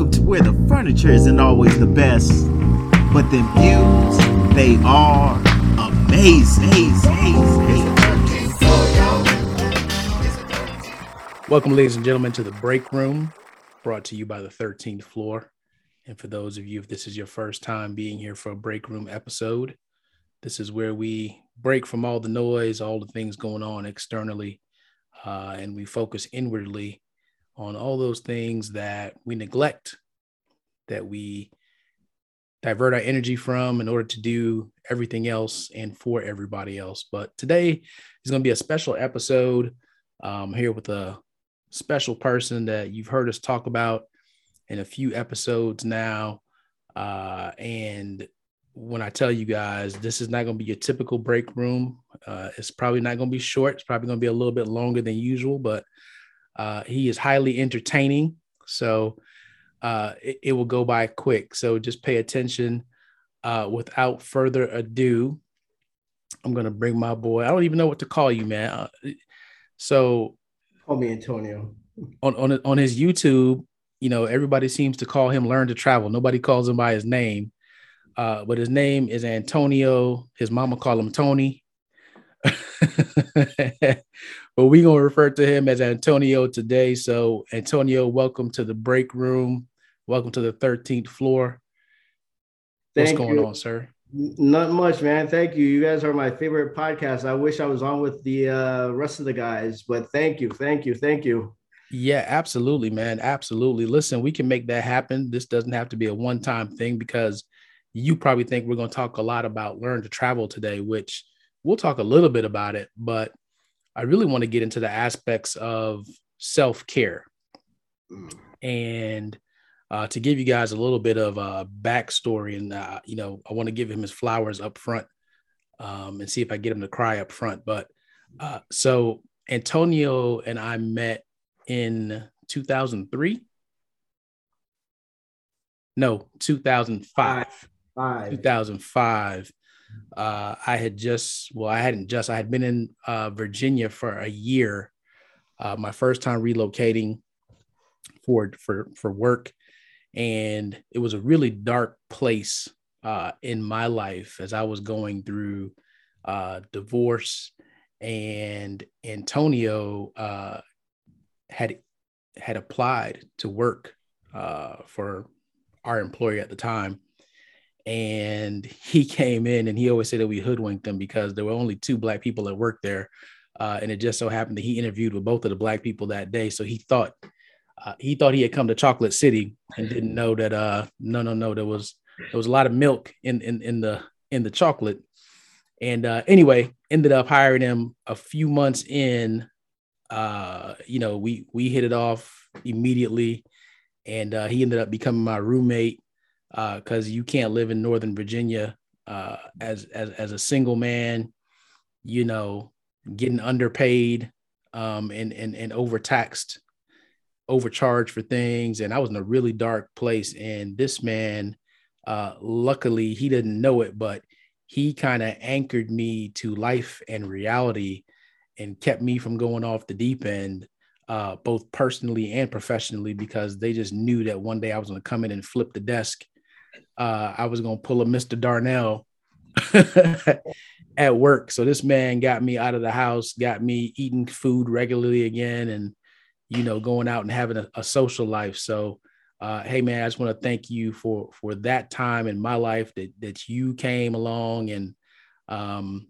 Welcome to where the furniture isn't always the best, but the views, they are amazing. Welcome, ladies and gentlemen, to the break room brought to you by the 13th floor. And for those of you, if this is your first time being here for a break room episode, this is where we break from all the noise, all the things going on externally, uh, and we focus inwardly on all those things that we neglect, that we divert our energy from in order to do everything else and for everybody else. But today is going to be a special episode um, here with a special person that you've heard us talk about in a few episodes now. Uh, and when I tell you guys, this is not going to be your typical break room. Uh, it's probably not going to be short. It's probably going to be a little bit longer than usual, but uh, he is highly entertaining. So uh, it, it, will go by quick. So just pay attention. Uh, without further ado, I'm going to bring my boy. I don't even know what to call you, man. Uh, so call me Antonio. On, on, on his YouTube, you know, everybody seems to call him Learn to Travel. Nobody calls him by his name. Uh, but his name is Antonio. His mama call him Tony. but we're gonna refer to him as Antonio today. So Antonio, welcome to the break room. Welcome to the 13th floor. What's going you. on, sir? Not much, man. Thank you. You guys are my favorite podcast. I wish I was on with the uh, rest of the guys, but thank you, thank you, thank you. Yeah, absolutely, man. Absolutely. Listen, we can make that happen. This doesn't have to be a one-time thing because you probably think we're going to talk a lot about learn to travel today, which we'll talk a little bit about it, but I really want to get into the aspects of self care. Mm. And uh, to give you guys a little bit of a backstory, and uh, you know, I want to give him his flowers up front um, and see if I get him to cry up front. But uh, so Antonio and I met in 2003. No, 2005. Five. 2005. Uh, I had just, well, I hadn't just, I had been in uh, Virginia for a year. Uh, my first time relocating for for for work, and it was a really dark place uh, in my life as I was going through uh, divorce. And Antonio uh, had had applied to work for our employer at the time and he came in and he always said that we hoodwinked him because there were only two black people that worked there uh, and it just so happened that he interviewed with both of the black people that day. So he thought uh, he thought he had come to chocolate city and didn't know that uh no no no there was there was a lot of milk in in, in the in the chocolate. And uh, anyway ended up hiring him a few months in. Uh you know we we hit it off immediately and uh, he ended up becoming my roommate because uh, you can't live in Northern Virginia uh, as, as as a single man, you know, getting underpaid um, and and and overtaxed, overcharged for things, and I was in a really dark place. And this man, uh, luckily, he didn't know it, but he kind of anchored me to life and reality, and kept me from going off the deep end. Uh, both personally and professionally, because they just knew that one day I was going to come in and flip the desk uh, I was gonna pull a Mr. Darnell at work. So this man got me out of the house, got me eating food regularly again, and you know, going out and having a, a social life. So uh, hey man, I just want to thank you for for that time in my life that that you came along and um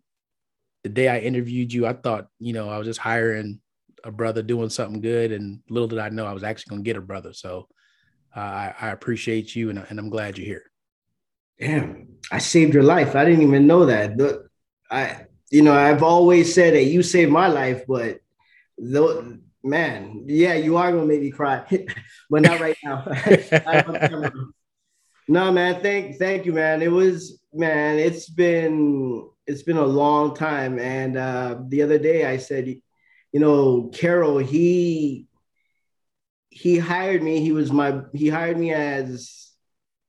the day I interviewed you, I thought, you know, I was just hiring a brother doing something good, and little did I know I was actually to get a brother. So uh, I, I, appreciate you, and, and, I'm glad you're here. Damn, I saved your life. I didn't even know that. The, I, you know, I've always said that you saved my life, but man, yeah, you are gonna make me cry, but not right now. no, man, thank, thank you, man. It was, man, it's been, it's been a long time. And uh, the other day, I said, you know, Kerrol, he he hired me. He was my he hired me as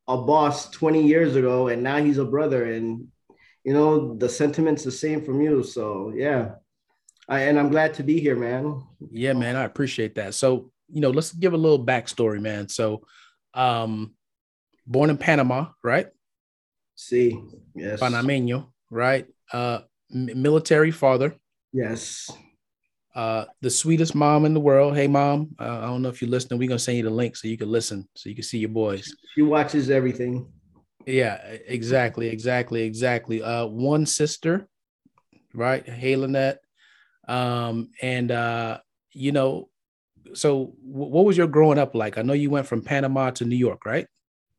a boss 20 years ago, and now he's a brother. And you know, the sentiment's the same from you. So yeah. I, and I'm glad to be here, man. Yeah, man. I appreciate that. So, you know, let's give a little backstory, man. So Um, born in Panama, right? See, si, yes. Panameño, right? Uh, military father. Yes. Uh, the sweetest mom in the world. Hey, mom. Uh, I don't know if you're listening. We're gonna send you the link so you can listen, so you can see your boys. She watches everything. Yeah, exactly, exactly, exactly. Uh, one sister, right? Hey, Lynette. Um, and uh, you know, so what was your growing up like? I know you went from Panama to New York, right?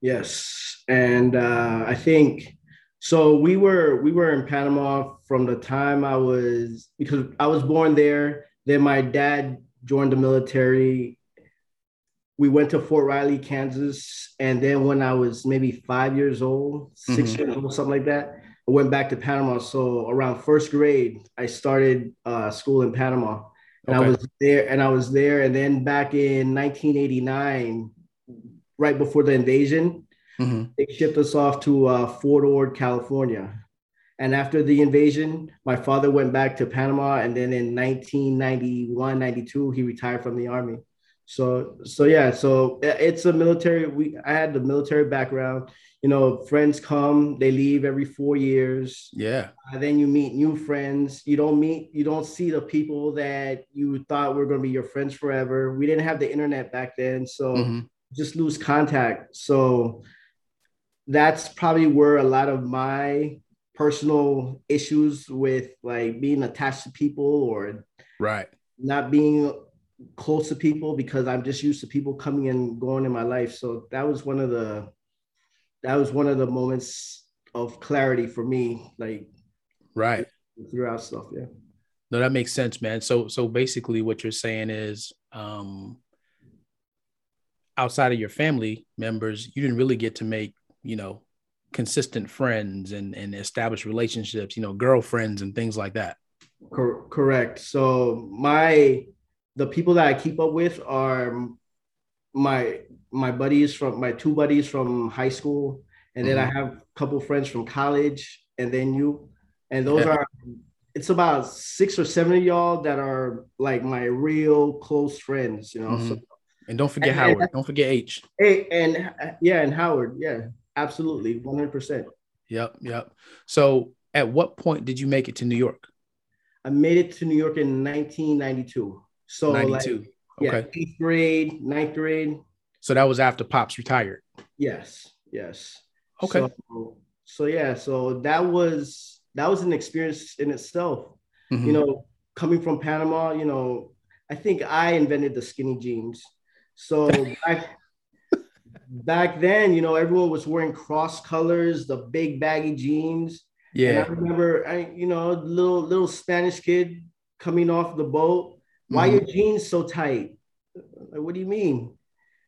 Yes, and uh, I think so. We were we were in Panama from the time I was because I was born there. Then my dad joined the military. We went to Fort Riley, Kansas, and then when I was maybe five years old, 6 mm-hmm. years old, something like that, I went back to Panama. So around first grade, I started uh, school in Panama, and okay. I was there. And I was there, and then back in 1989 right before the invasion. Mm-hmm. They shipped us off to uh, Fort Ord, California. And after the invasion, my father went back to Panama. And then in 1991, 92, he retired from the army. So, so yeah, so it's a military. We I had the military background. You know, friends come, they leave every four years. Yeah. Uh, then you meet new friends. You don't meet, you don't see the people that you thought were going to be your friends forever. We didn't have the internet back then, so mm-hmm just lose contact. So that's probably where a lot of my personal issues with like being attached to people or right not being close to people because I'm just used to people coming and going in my life. So that was one of the that was one of the moments of clarity for me, like right throughout stuff. Yeah. No, that makes sense, man. So so basically what you're saying is um outside of your family members, you didn't really get to make, you know, consistent friends and, and establish relationships, you know, girlfriends and things like that. Cor- correct. So my the people that I keep up with are my my buddies from my two buddies from high school, and then mm-hmm. I have a couple friends from college, and then you, and those yeah. are it's about six or seven of y'all that are like my real close friends, you know. Mm-hmm. So and don't forget and, Howard. And, don't forget H. Hey, and yeah, and Howard. Yeah, absolutely, one hundred percent. Yep, yep. So, at what point did you make it to New York? I made it to New York in 1992. So, 92. Like, okay. Yeah, eighth grade, ninth grade. So that was after Pops retired. Yes. Yes. Okay. So, so yeah, so that was that was an experience in itself. Mm-hmm. You know, coming from Panama, you know, I think I invented the skinny jeans. So back, back then, you know, everyone was wearing cross colors, the big baggy jeans. Yeah. And I remember, I, you know, little little Spanish kid coming off the boat. Why mm-hmm. your jeans so tight? Like, what do you mean?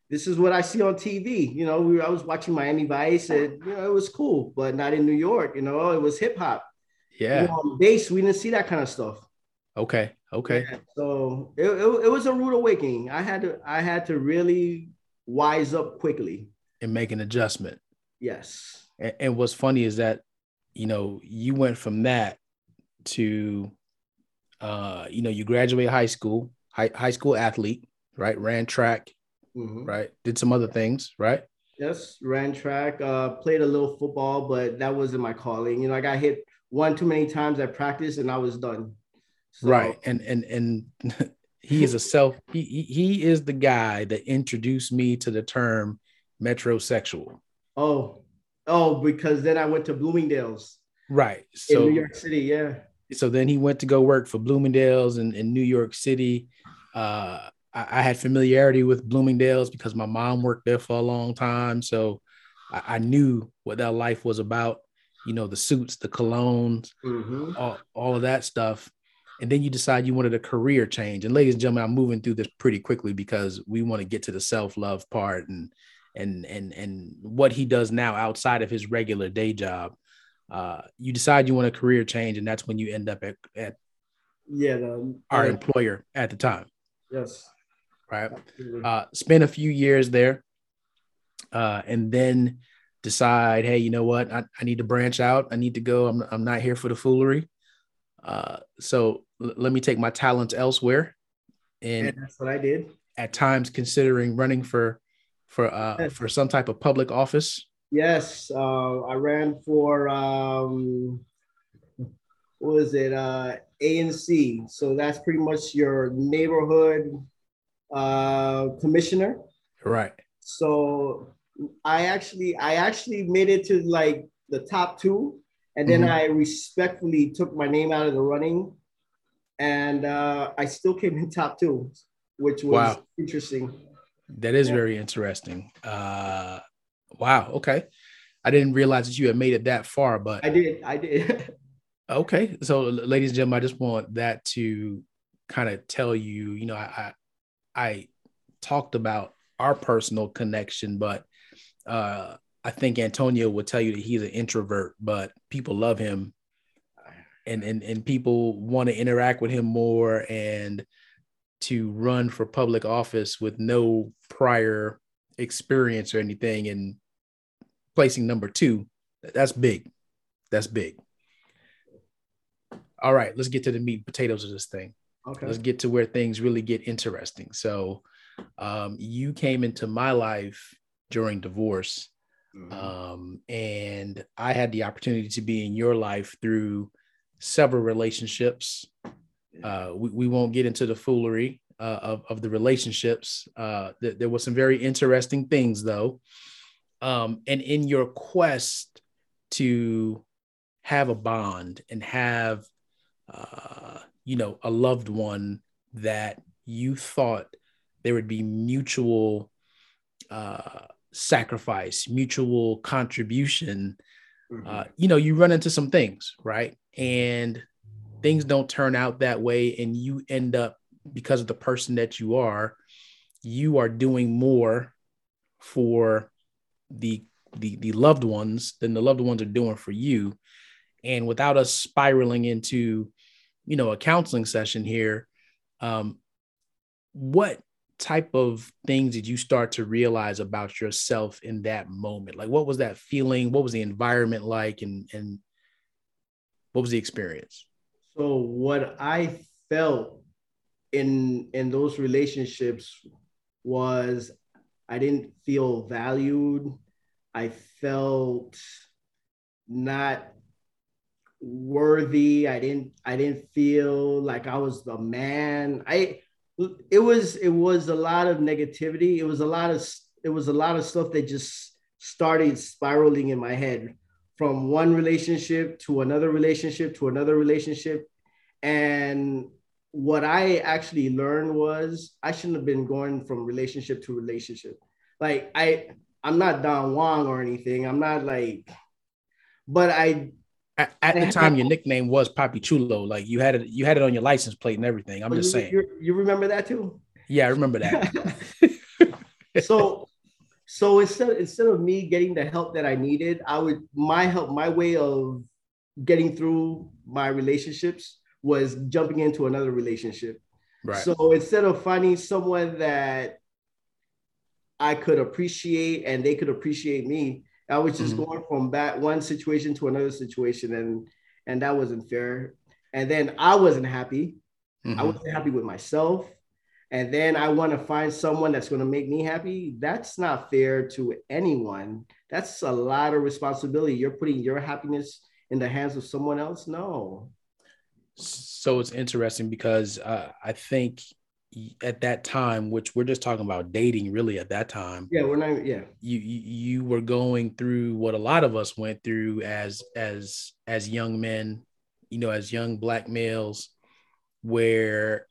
This is what I see on TV. You know, we were, I was watching Miami Vice, and you know, it was cool, but not in New York. You know, it was hip hop. Yeah. You know, on base, we didn't see that kind of stuff. Okay. Okay. Yeah, so it, it, it was a rude awakening. I had to I had to really wise up quickly and make an adjustment. Yes. And, and what's funny is that you know you went from that to uh you know you graduate high school high, high school athlete right ran track mm-hmm. right did some other things right yes ran track uh played a little football but that wasn't my calling you know i got hit one too many times at practice and i was done so, right. And and and he is a self he he is the guy that introduced me to the term metrosexual. Oh, oh, because then I went to Bloomingdale's. Right. So in New York City, yeah. So then he went to go work for Bloomingdale's in, in New York City. Uh, I, I, had familiarity with Bloomingdale's because my mom worked there for a long time. So I, I knew what that life was about. You know, the suits, the colognes, mm-hmm. all, all of that stuff and then you decide you wanted a career change. And ladies and gentlemen, I'm moving through this pretty quickly because we want to get to the self-love part and and and and what he does now outside of his regular day job. Uh, you decide you want a career change, and that's when you end up at, at yeah the, our employer at the time. Yes. Right. Uh, spend a few years there, uh, and then decide, hey, you know what? I, I need to branch out. I need to go. I'm I'm not here for the foolery. Uh, so let me take my talents elsewhere. And, and that's what I did. At times, considering running for for uh yes. for some type of public office? Yes, uh, I ran for um, what was it? Uh, ANC. So that's pretty much your neighborhood uh, commissioner. Right. So I actually I actually made it to like the top two, and then mm-hmm. I respectfully took my name out of the running, and uh, I still came in top two, which was wow. interesting. That is very interesting. Uh, wow. Okay. I didn't realize that you had made it that far, but I did. I did. okay. So, ladies and gentlemen, I just want that to kind of tell you, you know, I, I, I talked about our personal connection, but uh, I think Antonio will tell you that he's an introvert, but people love him and and, and people want to interact with him more and to run for public office with no prior experience or anything and placing number two, that's big. That's big. All right, let's get to the meat and potatoes of this thing. Okay. Let's get to where things really get interesting. So, um, you came into my life during divorce Mm-hmm. Um, and I had the opportunity to be in your life through several relationships. Uh, we, we won't get into the foolery uh, of, of the relationships. Uh, th- there were some very interesting things, though. Um, and in your quest to have a bond and have, uh, you know, a loved one that you thought there would be mutual uh, sacrifice, mutual contribution, mm-hmm. uh, you know, you run into some things, right? And things don't turn out that way. And you end up, because of the person that you are, you are doing more for the the, the loved ones than the loved ones are doing for you. And without us spiraling into, you know, a counseling session here, um, what type of things did you start to realize about yourself in that moment? Like, what was that feeling? What was the environment like? And, and what was the experience? So, what I felt in in those relationships was I didn't feel valued. I felt not worthy. I didn't I didn't feel like I was the man. I it was it was a lot of negativity. It was a lot of it was a lot of stuff that just started spiraling in my head from one relationship to another relationship to another relationship. And what I actually learned was I shouldn't have been going from relationship to relationship. Like I I'm not Don Juan or anything. I'm not like but I at, at the time, your nickname was Papi Chulo. Like you had it, you had it on your license plate and everything. I'm oh, just you, saying. You remember that too? Yeah, I remember that. so, so instead instead of me getting the help that I needed, I would my help, my way of getting through my relationships was jumping into another relationship. Right. So instead of finding someone that I could appreciate and they could appreciate me, I was just mm-hmm. going from that one situation to another situation, and and that wasn't fair. And then I wasn't happy. Mm-hmm. I wasn't happy with myself. And then I want to find someone that's going to make me happy. That's not fair to anyone. That's a lot of responsibility. You're putting your happiness in the hands of someone else. No. So it's interesting because uh, I think at that time, which we're just talking about dating really at that time. Yeah, we're not yeah. You, you you were going through what a lot of us went through as as as young men, you know, as young black males, where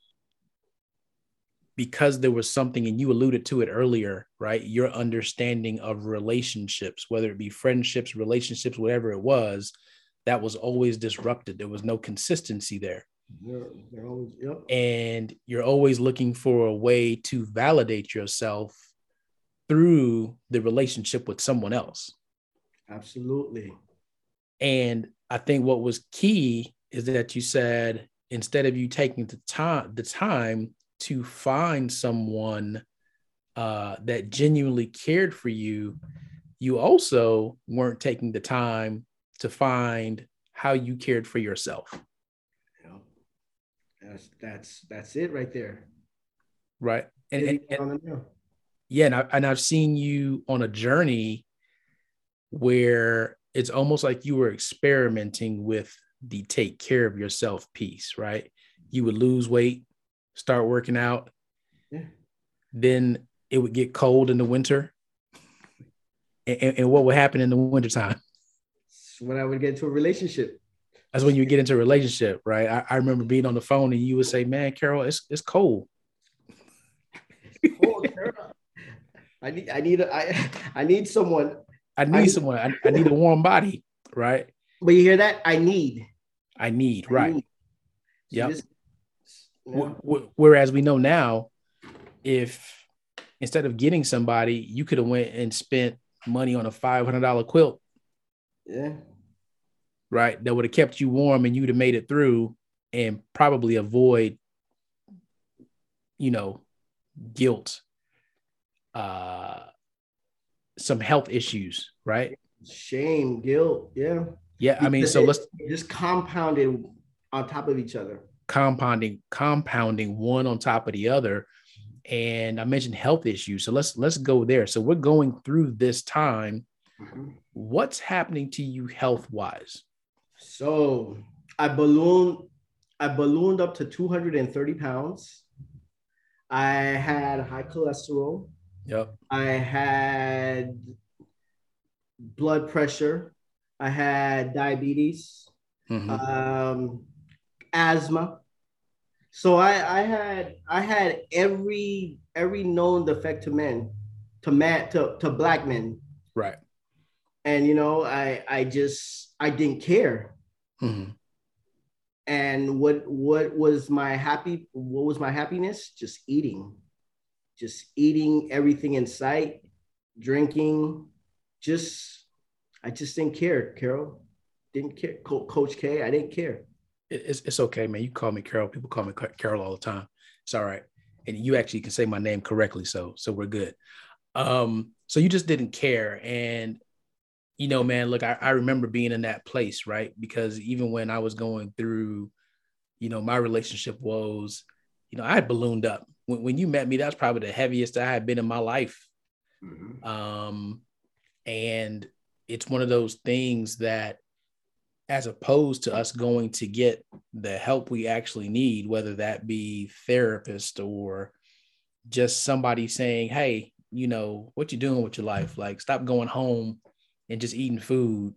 because there was something and you alluded to it earlier, right? Your understanding of relationships, whether it be friendships, relationships, whatever it was, that was always disrupted. There was no consistency there they're, they're always, yep. And you're always looking for a way to validate yourself through the relationship with someone else. Absolutely. And I think what was key is that you said instead of you taking the time the time to find someone uh, that genuinely cared for you, you also weren't taking the time to find how you cared for yourself. Yeah. That's that's that's it right there. Right. And, and, and yeah, and, I, and I've seen you on a journey where it's almost like you were experimenting with the take care of yourself piece, right? You would lose weight, start working out, yeah. then it would get cold in the winter. And, and what would happen in the wintertime? When I would get into a relationship. That's when you get into a relationship, right? I, I remember being on the phone and you would say, Man, Kerrol, it's it's cold. cold I need I need I I need someone. I need, I someone. I, I, need a warm body, right? But you hear that? I need. I need, right. Need. Yep. So w- w- whereas we know now, if instead of getting somebody, you could have went and spent money on a five hundred dollar quilt. Yeah. Right. That would have kept you warm and you'd have made it through and probably avoid, you know, guilt, uh, some health issues, right? Shame, guilt. Yeah. Yeah. I mean, so let's just compounded on top of each other. Compounding, compounding one on top of the other and I mentioned health issues. So let's let's go there. So we're going through this time. Mm-hmm. What's happening to you health wise? So I ballooned I ballooned up to 230 pounds. I had high cholesterol. Yep. I had blood pressure. I had diabetes, mm-hmm. um, asthma. So I, I had I had every every known defect to men, to man to, to black men. Right. And you know, I I just I didn't care. Mm-hmm. And what what was my happy what was my happiness? Just eating. Just eating everything in sight, drinking, just I just didn't care, Kerrol. Didn't care. Coach K, I didn't care it's, it's okay, man. You call me Carol. People call me Carol all the time. It's all right. And you actually can say my name correctly. So, so we're good. Um, so you just didn't care. And, you know, man, look, I, I remember being in that place, right? Because even when I was going through, you know, my relationship woes, you know, I had ballooned up. When, when you met me, that's probably the heaviest I had been in my life. Mm-hmm. Um, and it's one of those things that as opposed to us going to get the help we actually need, whether that be therapist or just somebody saying, Hey, you know, what you doing with your life? Like stop going home and just eating food.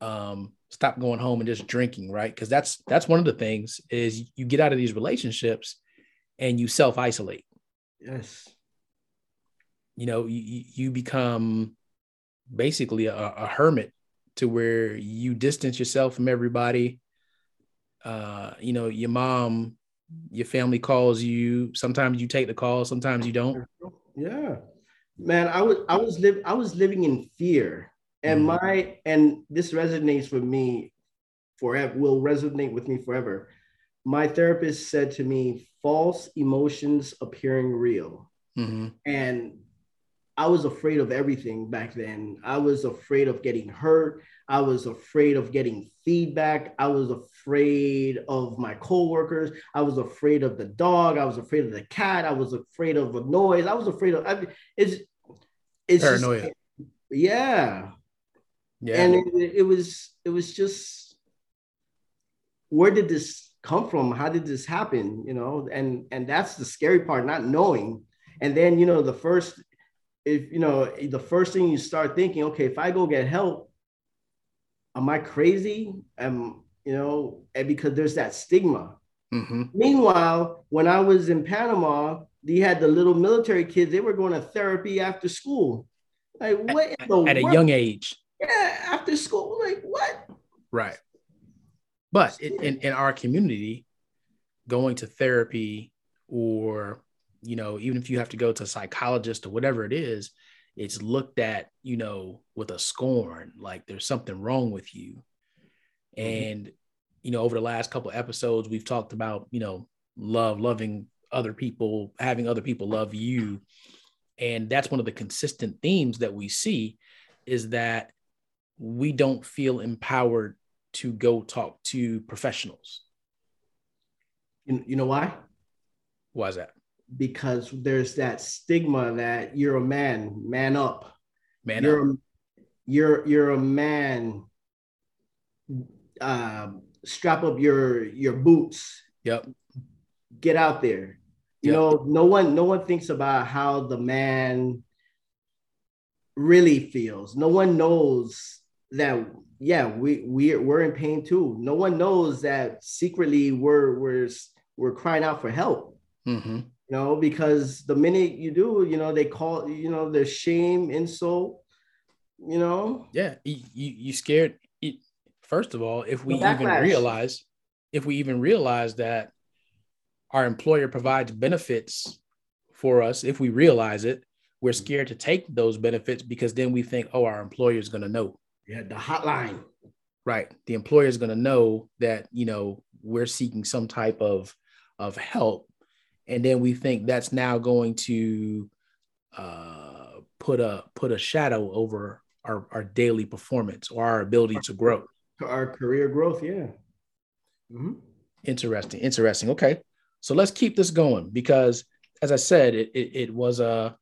Um, stop going home and just drinking, right? Because that's that's one of the things is you get out of these relationships and you self-isolate. Yes. You know, you, you become basically a, a hermit to where you distance yourself from everybody. Uh, you know, your mom, your family calls you. Sometimes you take the call, sometimes you don't. Yeah. Man, I was I was live I was living in fear. And mm-hmm. my and this resonates with me forever, will resonate with me forever. My therapist said to me, false emotions appearing real. Mm-hmm. And I was afraid of everything back then. I was afraid of getting hurt. I was afraid of getting feedback. I was afraid of my coworkers. I was afraid of the dog. I was afraid of the cat. I was afraid of a noise. I was afraid of I it's it's paranoia. Just, yeah. Yeah. And it, it was it was just where did this come from? How did this happen? You know, and and that's the scary part, not knowing. And then you know the first if you know the first thing you start thinking, okay, if I go get help, am I crazy? Am you know, and because there's that stigma. Mm-hmm. Meanwhile, when I was in Panama, they had the little military kids. They were going to therapy after school. Like what? At, at a young age. Yeah, after school. Like what? Right. But in, in, in our community, going to therapy or you know, even if you have to go to a psychologist or whatever it is, it's looked at, you know, with a scorn, like there's something wrong with you. Mm-hmm. And, you know, over the last couple episodes, we've talked about, you know, love, loving other people, having other people love you. And that's one of the consistent themes that we see is that we don't feel empowered to go talk to professionals. You, you know why? Why is that? Because there's that stigma that you're a man, man up. Man you're up. A, you're you're a man. Uh, strap up your your boots. Yep. Get out there. You yep. know, no one no one thinks about how the man really feels. No one knows that yeah, we we we're in pain too. No one knows that secretly we're we're we're crying out for help. Mm-hmm. You know, because the minute you do, you know, they call you know the shame, insult. You know. Yeah, you you scared. First of all, if we even realize, if we even realize that our employer provides benefits for us, if we realize it, we're mm-hmm. scared to take those benefits because then we think, oh, our employer is going to know. Yeah, the hotline. Right. The employer is going to know that, you know, we're seeking some type of of help. And then we think that's now going to uh, put a put a shadow over our, our daily performance or our ability to grow. Our career growth, yeah. Mm-hmm. Interesting. Interesting. Okay. So let's keep this going because as I said, it, it, it was a uh,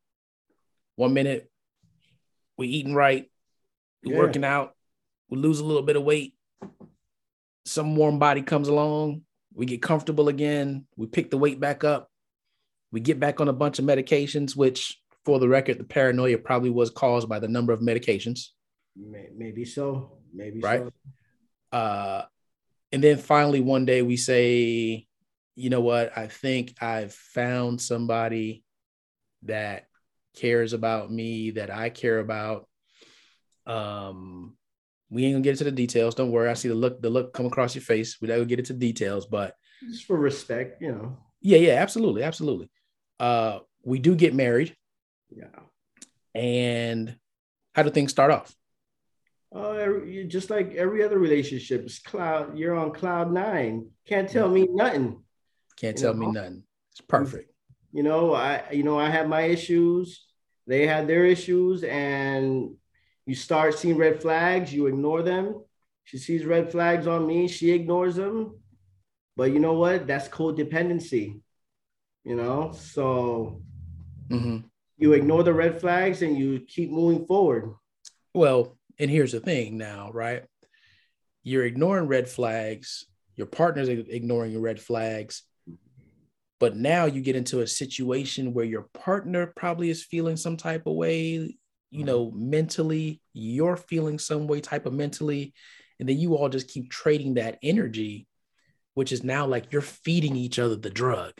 one minute we eating right, yeah. working out, we lose a little bit of weight. Some warm body comes along, we get comfortable again, we pick the weight back up, we get back on a bunch of medications, which for the record, the paranoia probably was caused by the number of medications. Maybe so. Maybe right. So. Uh, and then finally, one day we say, you know what? I think I've found somebody that cares about me, that I care about. Um, we ain't gonna get into the details. Don't worry. I see the look, the look come across your face. We don't get into details, but just for respect, you know. Yeah, yeah, absolutely, absolutely. Uh, we do get married. Yeah. And how do things start off? Uh, just like every other relationship, it's cloud. You're on cloud nine. Can't tell me nothing. Can't tell know? me nothing. It's perfect. You know, I you know I have my issues. They had their issues, and you start seeing red flags, you ignore them. She sees red flags on me, she ignores them. But you know what? That's codependency. You know, so mm-hmm. you ignore the red flags and you keep moving forward. Well, and here's the thing now, right? You're ignoring red flags, your partner's ignoring your red flags. But now you get into a situation where your partner probably is feeling some type of way you know, mentally, you're feeling some way type of mentally, and then you all just keep trading that energy, which is now like you're feeding each other the drug.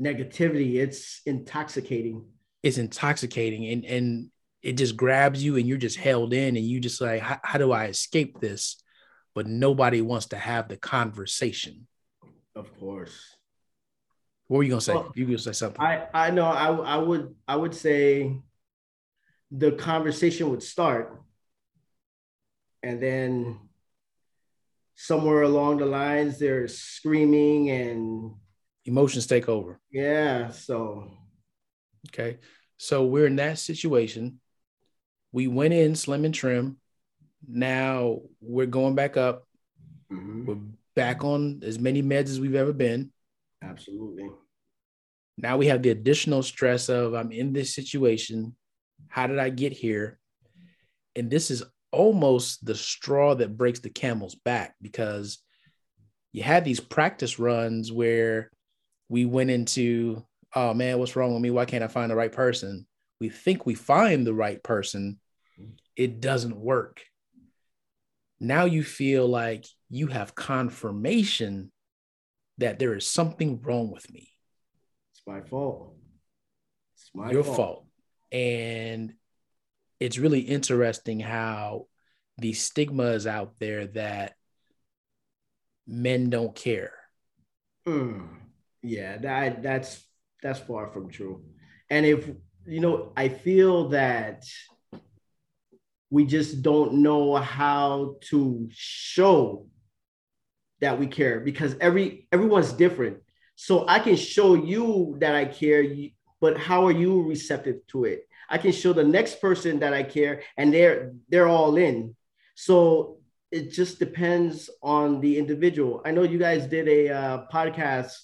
Negativity, it's intoxicating. It's intoxicating, and and it just grabs you, and you're just held in, and you just like, how do I escape this? But nobody wants to have the conversation. Of course. What were you gonna say? Well, you gonna say something? I I know I I would I would say the conversation would start. And then somewhere along the lines, they're screaming and emotions take over. Yeah. So, okay. So we're in that situation. We went in slim and trim. Now we're going back up. Mm-hmm. We're back on as many meds as we've ever been. Absolutely. Now we have the additional stress of I'm in this situation. How did I get here? And this is almost the straw that breaks the camel's back because you had these practice runs where we went into, oh man, what's wrong with me? Why can't I find the right person? We think we find the right person, it doesn't work. Now you feel like you have confirmation that there is something wrong with me. It's my fault. It's my Your fault. fault. And it's really interesting how the stigma is out there that men don't care. Mm, yeah, that that's that's far from true. And if you know, I feel that we just don't know how to show that we care because every everyone's different. So I can show you that I care, but how are you receptive to it? I can show the next person that I care, and they're they're all in. So it just depends on the individual. I know you guys did a uh, podcast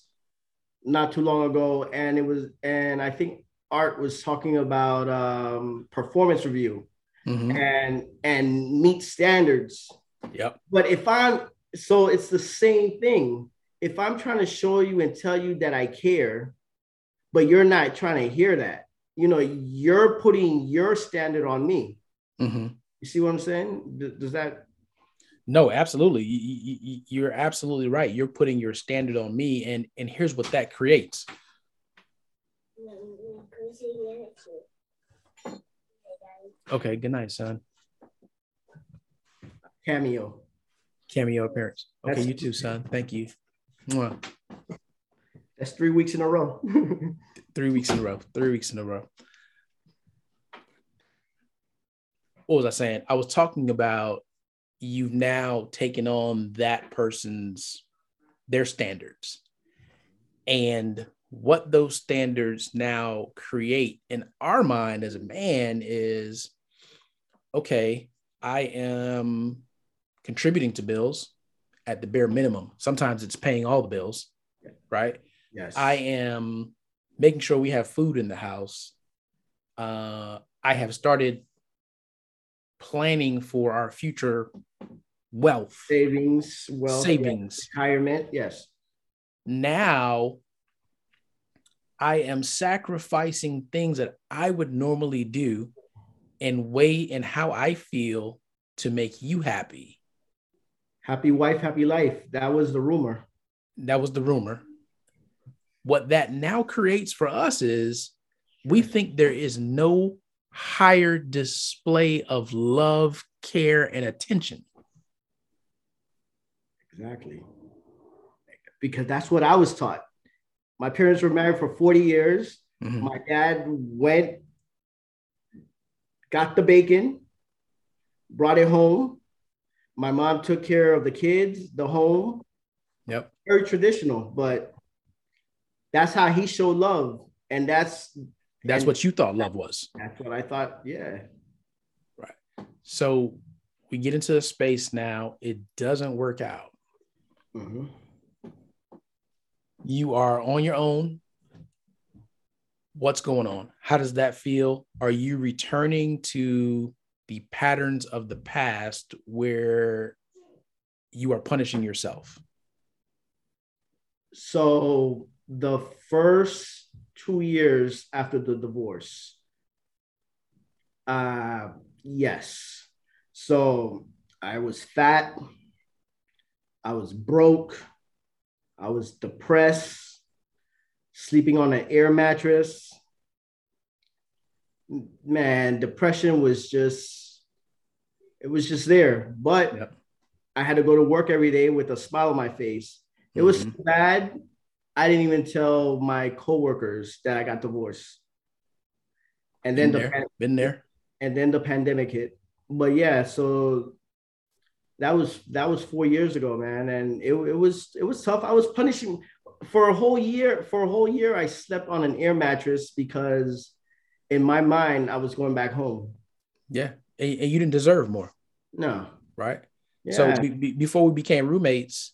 not too long ago, and it was, and I think Art was talking about um, performance review mm-hmm. and and meet standards. Yep. But if I'm so, it's the same thing. If I'm trying to show you and tell you that I care, but you're not trying to hear that, you know, you're putting your standard on me. Mm-hmm. You see what I'm saying? Does that no, absolutely. You, are absolutely right. You're putting your standard on me, and and here's what that creates. Okay. Good night, son. Cameo. Cameo appearance. Okay, That's, you too, son. Thank you. Mwah. That's three weeks in a row. three weeks in a row. Three weeks in a row. What was I saying? I was talking about you've now taken on that person's their standards. And what those standards now create in our mind as a man is okay i am contributing to bills at the bare minimum. Sometimes it's paying all the bills right? Yes. I am making sure we have food in the house. Uh, i have started planning for our future wealth, savings, wealth, savings, retirement. Yes. Now I am sacrificing things that I would normally do and way in how I feel to make you happy. Happy wife, happy life. That was the rumor. That was the rumor. What that now creates for us is we think there is no higher display of love, care, and attention. Exactly. Because that's what I was taught. My parents were married for 40 years. Mm-hmm. My dad went, got the bacon, brought it home. My mom took care of the kids, the home. Yep. Very traditional, but that's how he showed love. And that's that's and what you thought love was. That's what I thought. Yeah. Right. So we get into a space now, it doesn't work out. Mm-hmm. You are on your own. What's going on? How does that feel? Are you returning to the patterns of the past where you are punishing yourself? So the first two years after the divorce. Uh, yes. So I was fat. I was broke. I was depressed, sleeping on an air mattress. Man, depression was just, it was just there. But yep. I had to go to work every day with a smile on my face. It mm-hmm. was bad I didn't even tell my coworkers that I got divorced. And then been the there. been there. And then the pandemic hit. But yeah, so that was that was four years ago, man. And it, it was it was tough. I was punishing for a whole year. For a whole year, I slept on an air mattress because in my mind I was going back home. Yeah. And, and you didn't deserve more. No. Right. Yeah. So be, be, before we became roommates,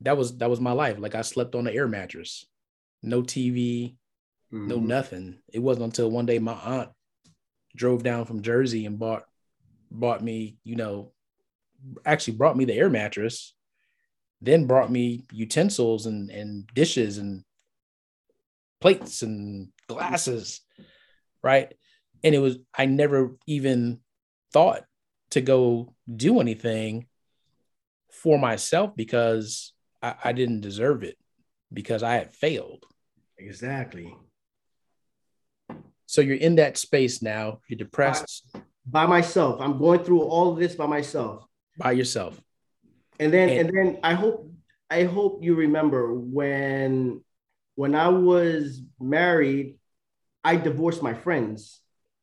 that was that was my life. Like I slept on an air mattress, no TV, mm-hmm. no nothing. It wasn't until one day my aunt drove down from Jersey and bought bought me, you know, actually brought me the air mattress, then brought me utensils and and dishes and plates and glasses, right? And it was I never even thought to go do anything for myself because I, I didn't deserve it because I had failed. Exactly. So you're in that space now. You're depressed. By, by myself. I'm going through all of this by myself. By yourself. And then and, and then I hope I hope you remember when when I was married, I divorced my friends.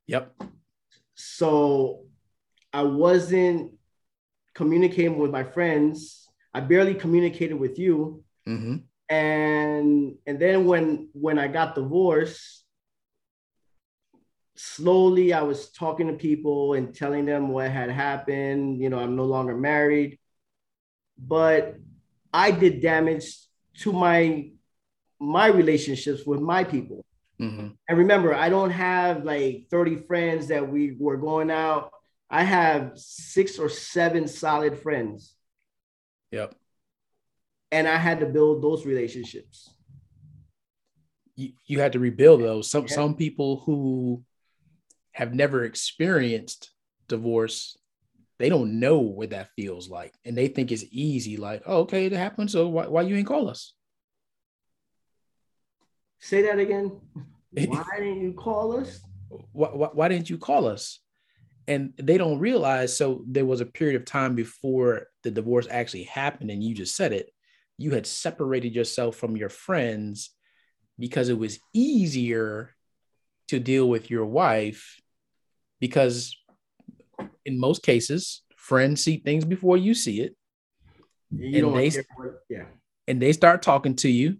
Yep. So I wasn't communicating with my friends I barely communicated with you. Mm-hmm. And and then when when I got divorced, slowly I was talking to people and telling them what had happened. You know, I'm no longer married, but I did damage to my my relationships with my people. Mm-hmm. And remember, I don't have like 30 friends that we were going out. I have six or seven solid friends. Yep. And I had to build those relationships. You, you had to rebuild those. Some yeah. some people who have never experienced divorce, they don't know what that feels like. And they think it's easy, like, oh, okay, it happened. So why, why you ain't call us? Say that again. Why didn't you call us? Why, why, why, didn't you call us? And they don't realize. So there was a period of time before the divorce actually happened, and you just said it. You had separated yourself from your friends because it was easier to deal with your wife because in most cases friends see things before you see it you and they, yeah and they start talking to you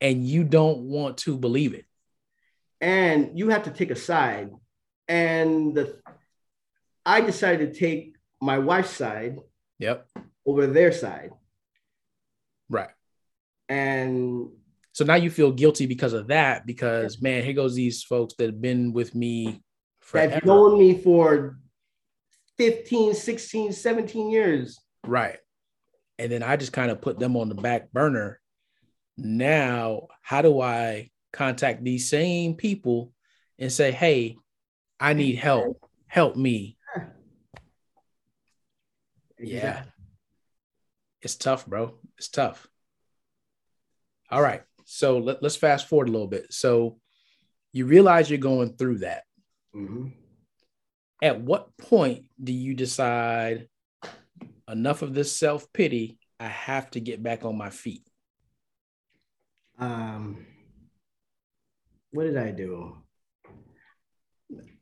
and you don't want to believe it. And you have to take a side. And the I decided to take my wife's side. Yep. Over their side. Right. And so now you feel guilty because of that, because man, here goes these folks that have been with me forever. Have known me for 15, 16, 17 years. Right. And then I just kind of put them on the back burner now, how do I contact these same people and say, hey, I need help. Help me. Yeah. It's tough, bro. It's tough. All right. So let, us fast forward a little bit. So you realize you're going through that. Mm-hmm. At what point do you decide enough of this self pity? I have to get back on my feet? um, what did I do?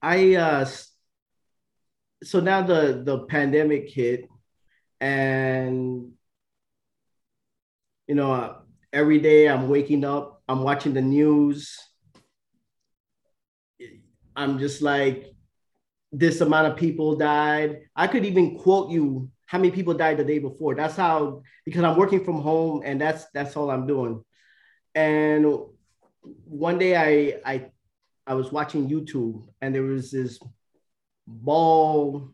I uh, so now the the pandemic hit, and you know uh, every day I'm waking up, I'm watching the news. I'm just like, this amount of people died. I could even quote you how many people died the day before. That's how because I'm working from home and that's that's all I'm doing. And one day I I I was watching YouTube and there was this ball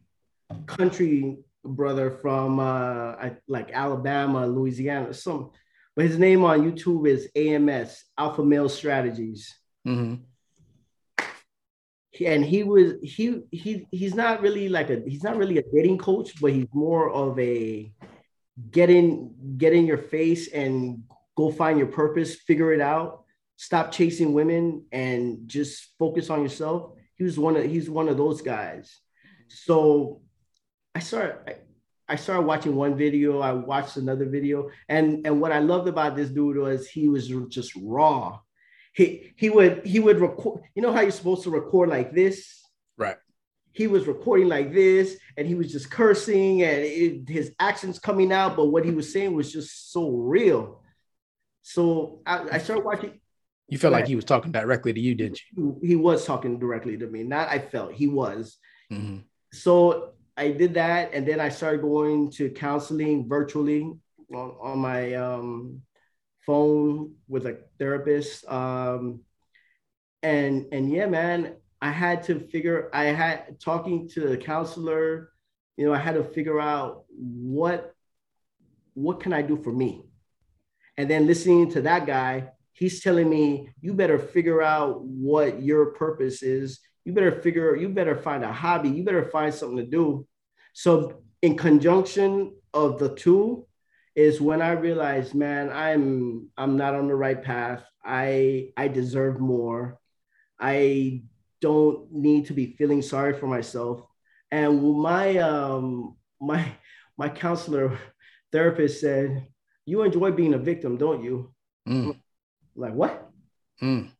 country brother from uh, I, like Alabama, Louisiana, some. But his name on YouTube is AMS Alpha Male Strategies. Mm-hmm. And he was he he he's not really like a he's not really a dating coach, but he's more of a get in get in your face and go find your purpose, figure it out, stop chasing women and just focus on yourself. He was one of he's one of those guys. So I started I, I started watching one video, I watched another video, and and what I loved about this dude was he was just raw. He he would he would record, you know how you're supposed to record like this? Right. He was recording like this and he was just cursing and it, his actions coming out, but what he was saying was just so real. So I, I started watching. You felt like he was talking directly to you, didn't you? He was talking directly to me. Not I felt he was. Mm-hmm. So I did that, and then I started going to counseling virtually on, on my um, phone with a therapist. Um, and and yeah, man, I had to figure. I had talking to the counselor. You know, I had to figure out what what can I do for me and then listening to that guy, he's telling me, you better figure out what your purpose is. You better figure, you better find a hobby. You better find something to do. So, in conjunction of the two, is when I realized, man, I'm I'm not on the right path. I I deserve more. I don't need to be feeling sorry for myself. And my um my my counselor therapist said, you enjoy being a victim, don't you? Mm. Like what? Mm.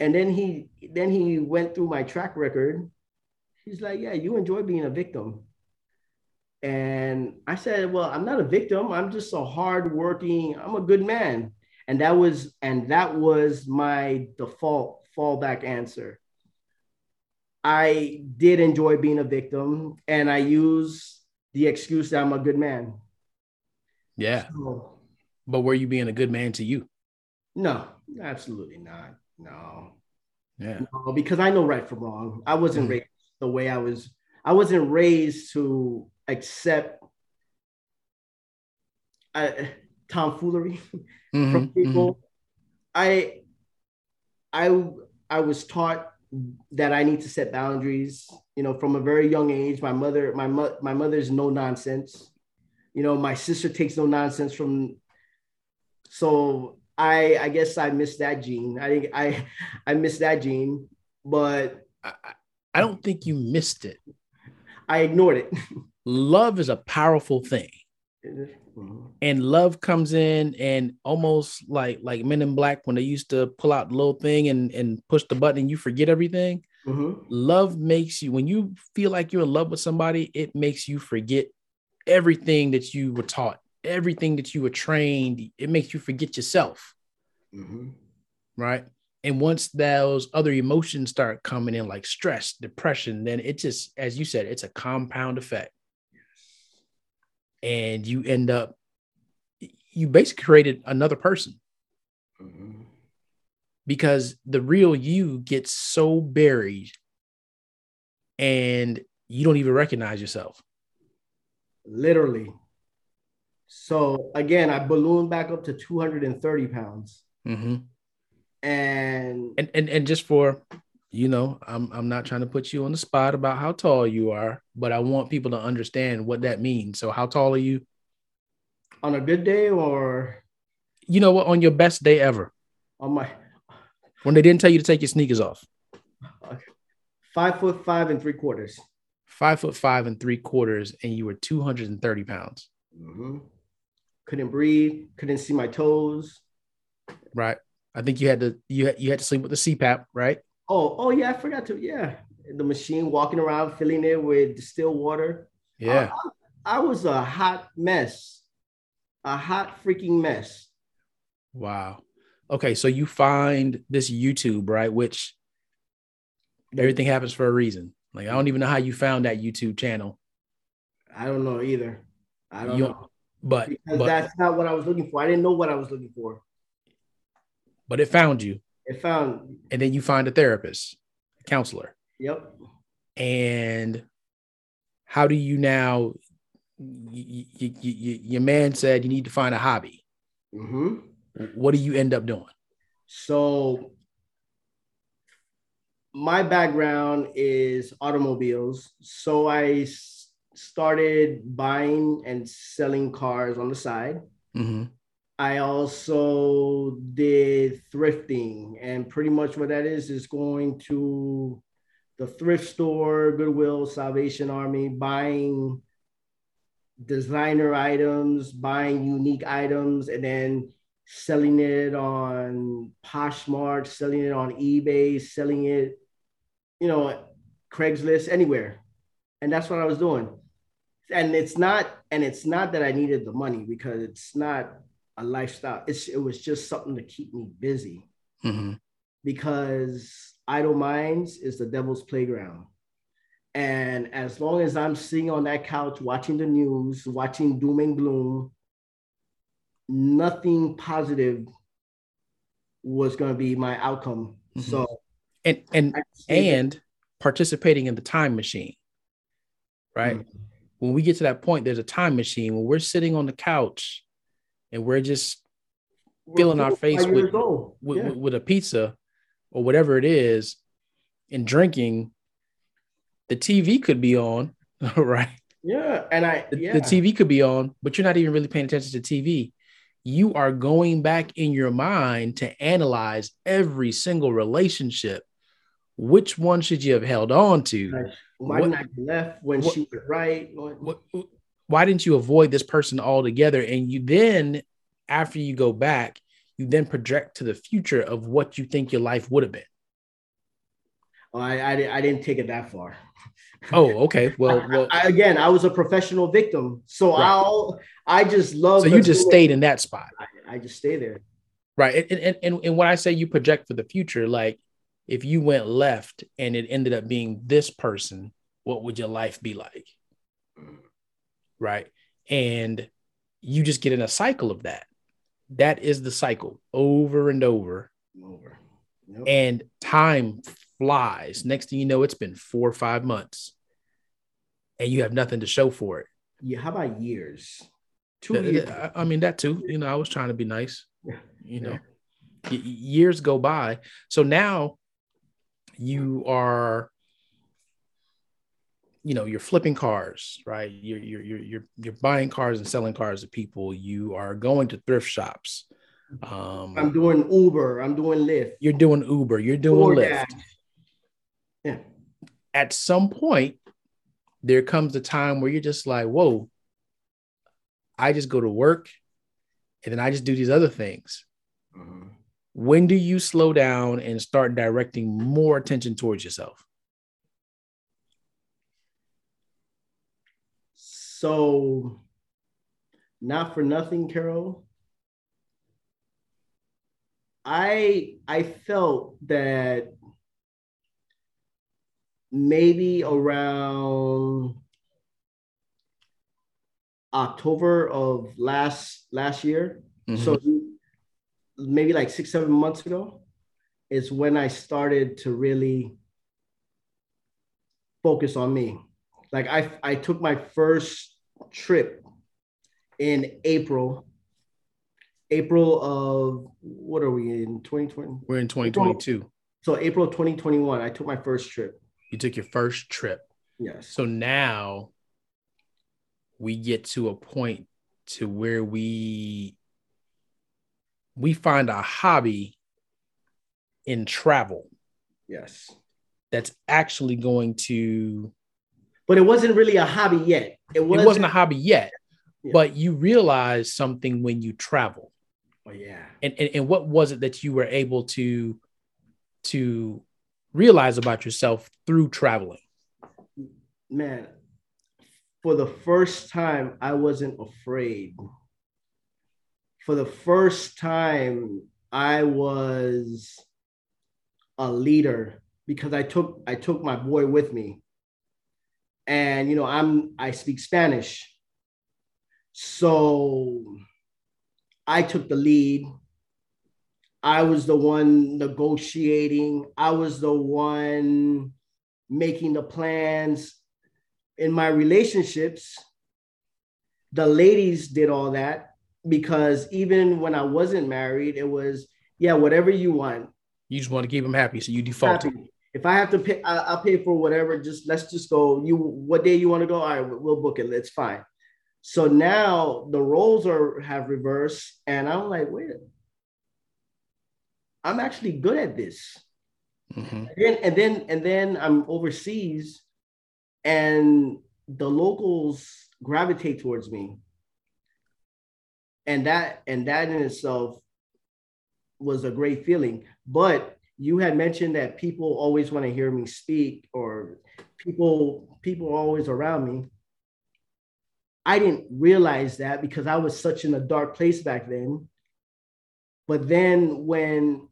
And then he then he went through my track record. He's like, yeah, you enjoy being a victim. And I said, well, I'm not a victim. I'm just a hardworking. I'm a good man. And that was and that was my default fallback answer. I did enjoy being a victim, and I use the excuse that I'm a good man. Yeah. So, but were you being a good man to you? No, absolutely not. No. Yeah. No, because I know right from wrong. I wasn't Mhm. raised the way I was. I wasn't raised to accept uh, tomfoolery Mhm, from people. I, I, I was taught that I need to set boundaries. You know, from a very young age. My mother, my mo- my mother's no nonsense. You know, my sister takes no nonsense from. So I, I guess I missed that gene. I think I, I missed that gene, but I- I don't think you missed it. I ignored it. Love is a powerful thing. and love comes in and almost like like men in black when they used to pull out the little thing and and push the button and you forget everything. Mhm. love makes you when you feel like you're in love with somebody it makes you forget everything that you were taught everything that you were trained. It makes you forget yourself. Mhm. right? And once those other emotions start coming in like stress depression then it just as you said it's a compound effect and you end up you basically created another person Mhm. because the real you gets so buried and you don't even recognize yourself Literally. So again, I ballooned back up to 230 pounds. Mhm. And and, and and just for you know I'm, I'm not trying to put you on the spot about how tall you are but i want people to understand what that means. So how tall are you? On a good day or? You know what? On your best day ever. On my when they didn't tell you to take your sneakers off. five foot five and three quarters. five foot five and three quarters and you were 230 pounds. Mhm. Couldn't breathe, couldn't see my toes. right. I think you had to you had, you had to sleep with the cpap right Oh, oh yeah, I forgot to. Yeah, the machine walking around, filling it with distilled water. yeah I was a hot mess, a hot freaking mess. wow okay so you find this youtube right which everything happens for a reason like i don't even know how you found that youtube channel I don't know either. I don't You- know but because but, that's not what I was looking for. I didn't know what I was looking for. but it found you It found. and then you find a therapist a counselor Yep. and how do you now y- y- y- y- your man said you need to find a hobby Mm-hmm. what do you end up doing So my background is automobiles. So I started buying and selling cars on the side. Mhm. I also did thrifting, and pretty much what that is is going to the thrift store, Goodwill, Salvation Army, buying designer items, buying unique items, and then selling it on Poshmark, selling it on eBay, selling it, you know, Craigslist, anywhere. And that's what I was doing. And it's not, and it's not that I needed the money because it's not a lifestyle. It's it was just something to keep me busy Mhm. because idle minds is the devil's playground. And as long as I'm sitting on that couch watching the news, watching doom and gloom, nothing positive was going to be my outcome. Mhm. So, and and I stayed there. and participating in the time machine right Mhm. when we get to that point there's a time machine when we're sitting on the couch and we're just We're filling our face with- with, Yeah. with, a pizza or whatever it is and drinking the tv could be on right yeah, and I the, yeah. the tv could be on but you're not even really paying attention to tv you are going back in your mind to analyze every single relationship which one should you have held on to Like, Why What- I left when what- she was right? What- why didn't you avoid this person altogether and you then after you go back you then project to the future of what you think your life would have been Oh, I, I, I didn't take it that far. oh okay well well I, again, I was a professional victim, so Right. I'll I just love. so you just stayed in that spot I, I just stay there. right and, and, and, and when i say you project for the future like if you went left and it ended up being this person what would your life be like right and you just get in a cycle of that that is the cycle over and over. Over. Yep. And time flies. Next thing you know, it's been four or five months and you have nothing to show for it. Yeah. How about years? Two years. I mean, that too. You know, I was trying to be nice. You know, yeah. years go by. So now you are you know you're flipping cars right? You're you're you're you're you're, buying cars and selling cars to people. You are going to thrift shops. Um, i'm doing uber. I'm doing lyft. You're doing uber. You're doing lyft. Yeah. At some point there comes a time where you're just like whoa i just go to work and then i just do these other things. Mm-hmm. when do you slow down and start directing more attention towards yourself So, not for nothing, Kerrol. I I felt that maybe around October of last last year, mm-hmm. so maybe like six seven months ago, is when I started to really focus on me. Like I I took my first trip in April. April of what are we in 2020? We're in 2022. So April 2021, I took my first trip. You took your first trip. Yes. So now we get to a point to where we we find a hobby in travel. Yes. That's actually going to but it wasn't really a hobby yet. It, wasn't, it wasn't a hobby yet, yeah. but you realize something when you travel. Oh yeah. And, and and what was it that you were able to to realize about yourself through traveling? Man, for the first time, I wasn't afraid. For the first time, I was a leader because I took I took my boy with me and you know i'm i speak spanish. So i took the lead. I was the one negotiating. I was the one making the plans. In my relationships the ladies did all that because even when i wasn't married it was yeah whatever you want. You just want to keep them happy so you default happy if I have to pay, I, will pay for whatever. Just let's just go. You what day you want to go? All right, we'll book it. It's fine. So now the roles are have reversed, and I'm like, wait, I'm actually good at this. Mm-hmm. And, then, and then and then I'm overseas, and the locals gravitate towards me, and that and that in itself was a great feeling. But you had mentioned that people always want to hear me speak or people people always around me. I didn't realize that because i was such in a dark place back then. But then when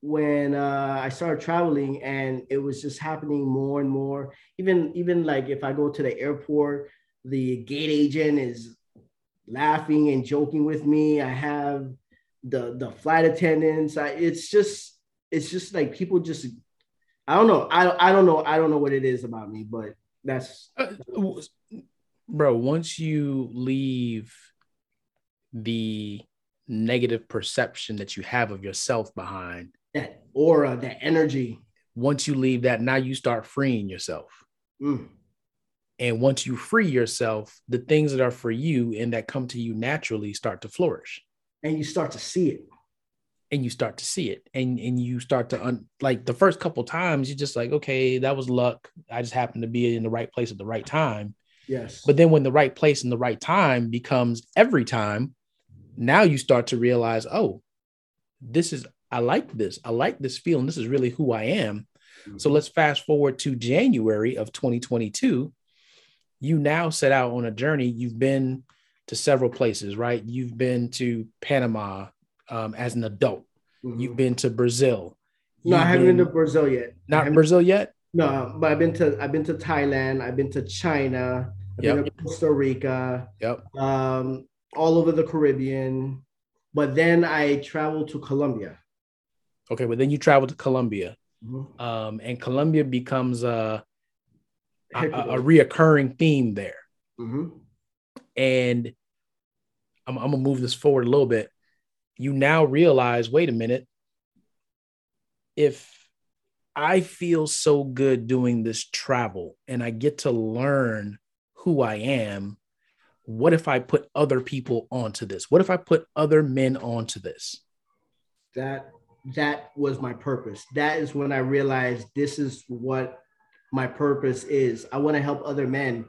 when uh, i started traveling and it was just happening more and more even even like if i go to the airport the gate agent is laughing and joking with me. I have the the flight attendants. I, it's just it's just like people just I don't know. I I don't know. I don't know what it is about me, but that's uh, bro. Once you leave the negative perception that you have of yourself behind that aura, that energy. Once you leave that, now you start freeing yourself. Mm. And once you free yourself, the things that are for you and that come to you naturally start to flourish. And you start to see it and you start to see it and and you start to un, like the first couple times you're just like okay that was luck. I just happened to be in the right place at the right time. Yes. But then when the right place and the right time becomes every time now you start to realize oh this is i like this. I like this feeling. This is really who i am. Mm-hmm. so let's fast forward to january of 2022 you now set out on a journey. You've been to several places right? You've been to panama um, as an adult. Mm-hmm. You've been to Brazil. No, I haven't been, been, to Brazil yet. Not in Brazil yet. No, but I've been to I've been to Thailand. I've been to China. I've yep. been to Costa Rica. Yep. Um, all over the Caribbean. but then I traveled to Colombia. Okay, but then you travel to Colombia, mm-hmm. um, and Colombia becomes a, a, a reoccurring theme there. Mm-hmm. And I'm, I'm gonna move this forward a little bit. You now realize, wait a minute, if I feel so good doing this travel and I get to learn who I am, what if I put other people onto this? What if I put other men onto this? That that was my purpose. That is when I realized this is what my purpose is. I want to help other men.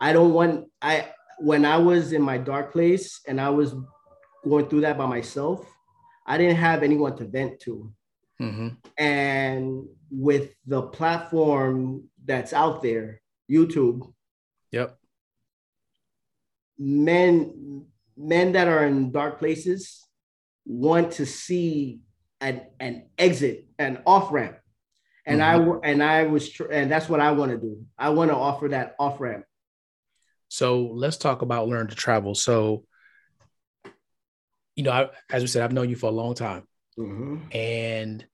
I don't want I when I was in my dark place and I was going through that by myself, I didn't have anyone to vent to. Mm-hmm. And with the platform that's out there, YouTube. Yep. Men men that are in dark places want to see an, an exit, an off ramp. And mm-hmm. I and I was and that's what I want to do. I want to offer that off ramp. So let's talk about learn to travel. So, you know, I, as we said, I've known you for a long time, mm-hmm. and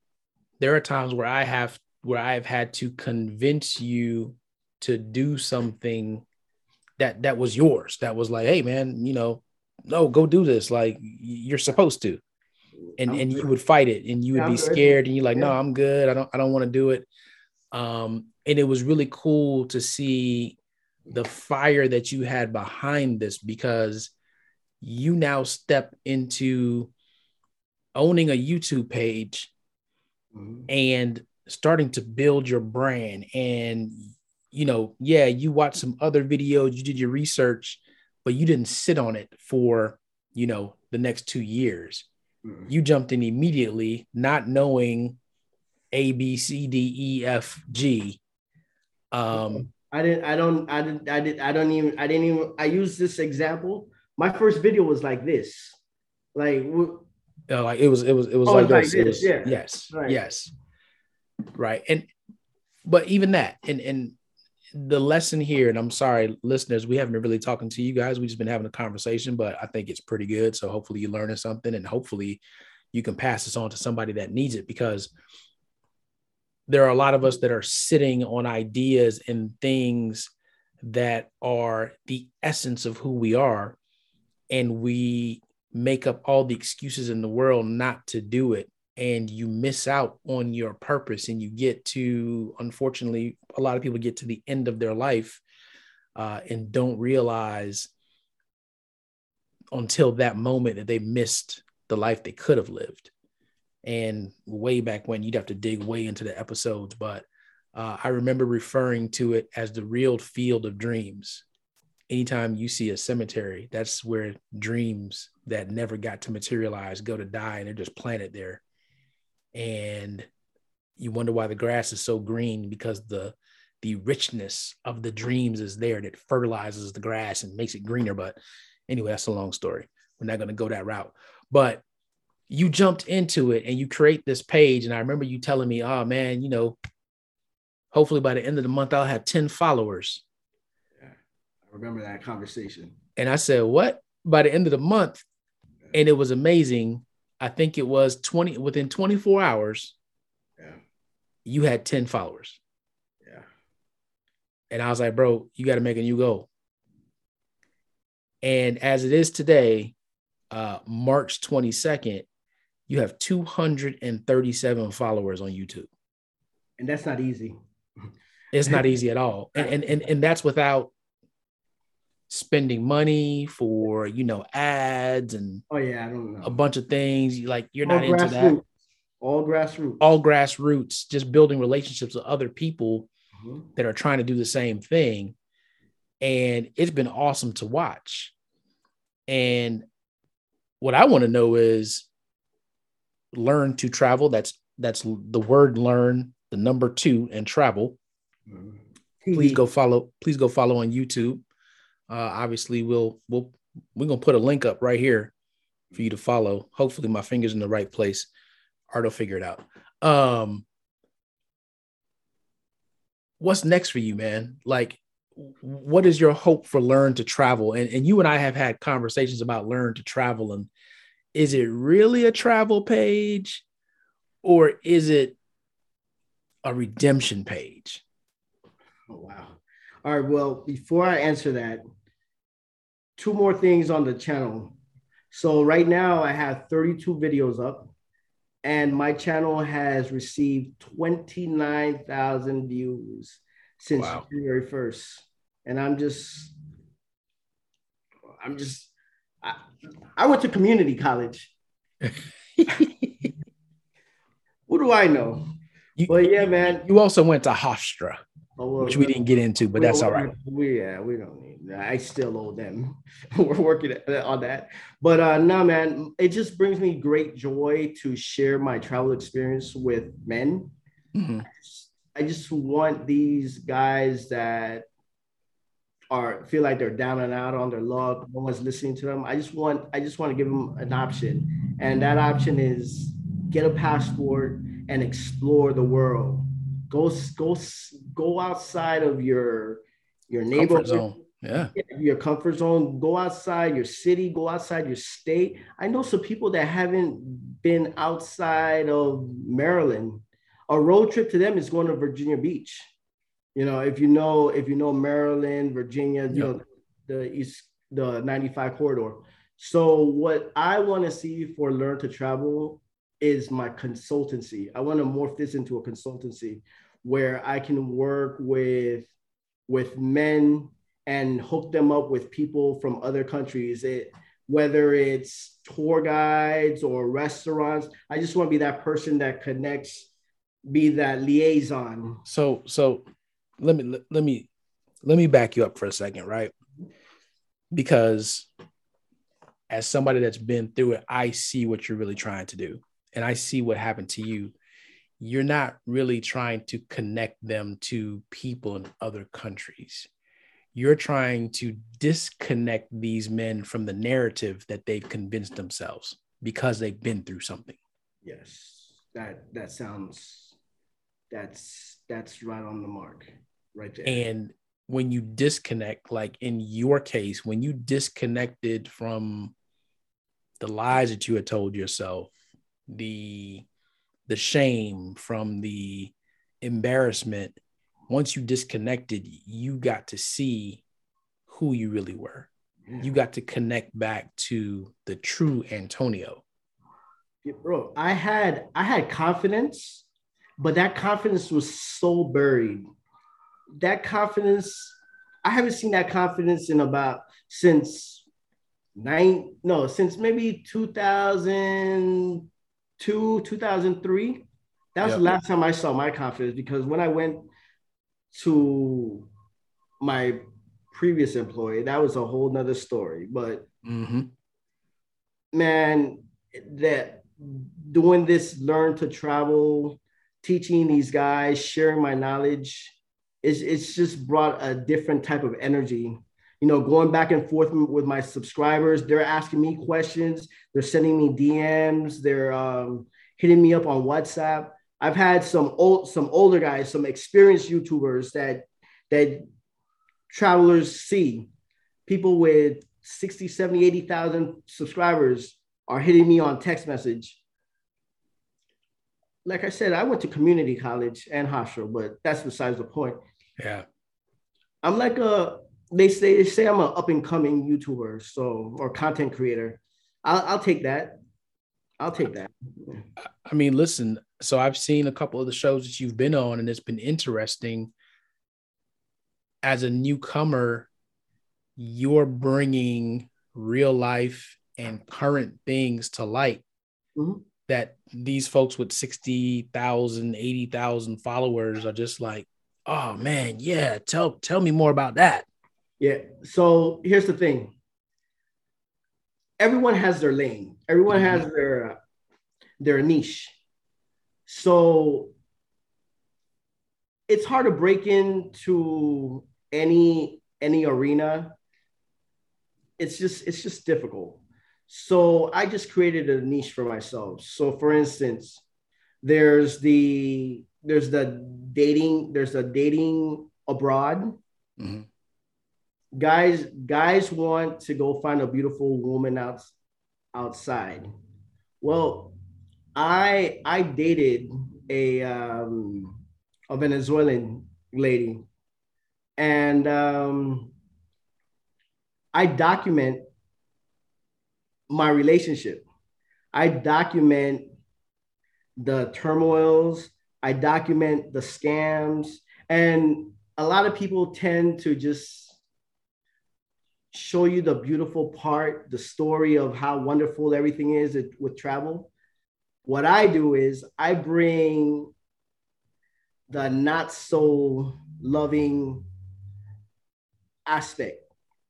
there are times where I have where I have had to convince you to do something that that was yours. That was like, hey man, you know, no, go do this. Like you're supposed to and I'm and good. you would fight it and you would yeah, be scared and you're like yeah. no i'm good i don't i don't want to do it um and it was really cool to see the fire that you had behind this because you now step into owning a youtube page mm-hmm. and starting to build your brand and you know yeah you watched some other videos you did your research but you didn't sit on it for you know the next two years Mm-hmm. You jumped in immediately, not knowing A, B, C, D, E, F, G. Um, I didn't. I don't. I didn't. I did. I don't even. I didn't even. I use this example. My first video was like this, like. Uh, like it was. It was. It was oh, like, this. Like this. Was, yeah. Yes. Right. Yes. Right. And, but even that, and and the lesson here, and I'm sorry, listeners, we haven't been really talking to you guys. We've just been having a conversation, but I think it's pretty good. So hopefully you're learning something and hopefully you can pass this on to somebody that needs it because there are a lot of us that are sitting on ideas and things that are the essence of who we are. And we make up all the excuses in the world not to do it and you miss out on your purpose and you get to unfortunately a lot of people get to the end of their life uh, and don't realize until that moment that they missed the life they could have lived. And way back when you'd have to dig way into the episodes but uh, i remember referring to it as the real field of dreams anytime you see a cemetery that's where dreams that never got to materialize go to die and they're just planted there. And you wonder why the grass is so green because the the richness of the dreams is there that fertilizes the grass and makes it greener. But anyway that's a long story. We're not going to go that route. But you jumped into it and you create this page and i remember you telling me oh man you know hopefully by the end of the month i'll have 10 followers remember that conversation and i said what by the end of the month and it was amazing I think it was 20 within 24 hours. Yeah. You had 10 followers. Yeah. And I was like, bro, you got to make a new goal. And as it is today, uh, March 22nd, you have 237 followers on YouTube. And that's not easy. It's not easy at all. And, and, and, and that's without spending money for you know ads and oh yeah, I don't know a bunch of things. Like you're all not into that. All grassroots. All grassroots. Just building relationships with other people mm-hmm. that are trying to do the same thing, and it's been awesome to watch. And what I want to know is learn to travel. That's that's the word learn, the number two, and travel. Mm-hmm. Please go follow. Please go follow on YouTube uh, obviously we'll we'll we're gonna put a link up right here for you to follow. Hopefully my finger's in the right place. Art will figure it out. Um, what's next for you, man? Like, what is your hope for learn to travel? And and you and I have had conversations about learn to travel, and is it really a travel page or is it a redemption page? Oh, wow. All right. Well, before I answer that, two more things on the channel. So right now I have 32 videos up and my channel has received 29,000 views since wow. January 1st. And I'm just, I'm just, I, I went to community college. what do I know? You, well, yeah, man. You also went to Hofstra, oh, well, which we didn't get into, but that's all right. We, yeah, we don't need. I still owe them. We're working on that. But uh, no, man, it just brings me great joy to share my travel experience with men. Mm-hmm. I just want these guys that are feel like they're down and out on their luck. No one's listening to them. I just want I just want to give them an option, and that option is get a passport and explore the world. Go go go outside of your your neighborhood. Zone. Yeah. Your comfort zone. Go outside your city. Go outside your state. I know some people that haven't been outside of Maryland. A road trip to them is going to Virginia Beach you know, if you know, if you know Maryland, Virginia, you know, the East, the 95 corridor. So what I want to see for Learn to Travel is my consultancy. I want to morph this into a consultancy where I can work with with men and hook them up with people from other countries. It whether it's tour guides or restaurants. I just want to be that person that connects, be that liaison. So so let me let me let me back you up for a second, right? Because as somebody that's been through it, I see what you're really trying to do. And I see what happened to you. You're not really trying to connect them to people in other countries. You're trying to disconnect these men from the narrative that they've convinced themselves because they've been through something. Yes. That that sounds that's that's right on the mark right there. And when you disconnect, like in your case, when you disconnected from the lies that you had told yourself, the the shame from the embarrassment, once you disconnected, you got to see who you really were. Yeah. You got to connect back to the true Antonio. Yeah, bro, I had I had confidence, but that confidence was so buried that confidence, I haven't seen that confidence in about since nine, no, since maybe 2002, 2003. That was yep. the last time I saw my confidence because when I went to my previous employee, that was a whole nother story. But mm-hmm. man, that doing this learn to travel, teaching these guys, sharing my knowledge, it's, it's just brought a different type of energy you know, going back and forth with my subscribers. They're asking me questions. They're sending me DMs. They're um, hitting me up on WhatsApp. I've had some old, some older guys, some experienced YouTubers that that travelers see. People with 60, 70, 80,000 subscribers are hitting me on text message. Like I said, I went to community college and Hofstra, but that's besides the point. Yeah. I'm like a they say they say I'm an up and coming YouTuber, so or content creator. I'll I'll take that. I'll take that. I mean, listen. So I've seen a couple of the shows that you've been on, and it's been interesting. As a newcomer, you're bringing real life and current things to light mm-hmm. that these folks with 60,000, 80,000 followers are just like, oh man, yeah, tell tell me more about that. Yeah. So here's the thing. Everyone has their lane. Everyone mm-hmm. has their uh, their niche. So it's hard to break into any any arena. It's just it's just difficult. So I just created a niche for myself. So for instance, there's the there's the dating there's a dating abroad mm-hmm. Guys guys want to go find a beautiful woman out outside Well, I I dated a um, a Venezuelan lady, and um, I document my relationship. I document the turmoils. I document the scams, and a lot of people tend to just show you the beautiful part, the story of how wonderful everything is with travel. What I do is I bring the not so loving aspect.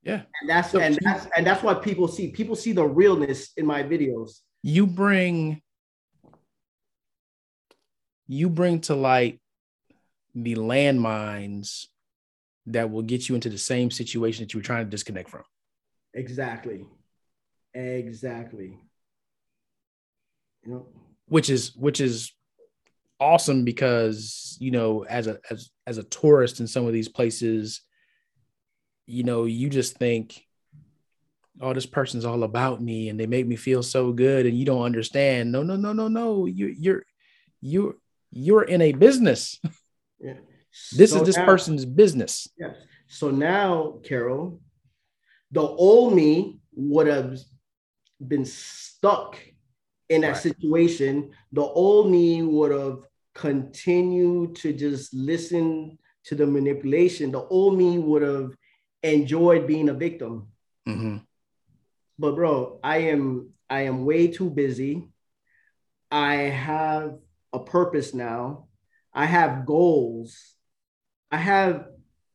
Yeah. And that's so and that's and that's what people see. People see the realness in my videos. You bring you bring to light the landmines that will get you into the same situation that you were trying to disconnect from. Exactly. Exactly. You know, which is which is awesome because you know as a as as a tourist in some of these places you know you just think oh this person's all about me and they make me feel so good and you don't understand no no no no no you you're you're you're in a business yeah this so is this now, person's business. Yes. So now, Kerrol, the old me would have been stuck in that right. situation. The old me would have continued to just listen to the manipulation. The old me would have enjoyed being a victim. Mm-hmm. But bro, I am I am way too busy. I have a purpose now. I have goals I have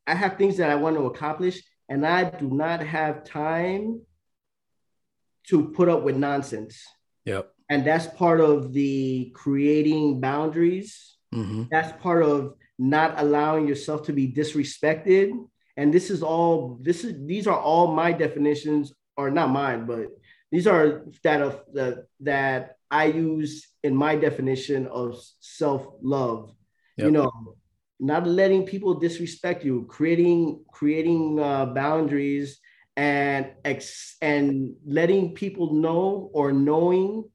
I have things that I want to accomplish, and I do not have time to put up with nonsense. Yep. And that's part of the creating boundaries. Mm-hmm. That's part of not allowing yourself to be disrespected. And this is all this is these are all my definitions, or not mine, but these are that of that that I use in my definition of self-love. Yep. You know, not letting people disrespect you, creating creating uh, boundaries and ex- and letting people know or knowing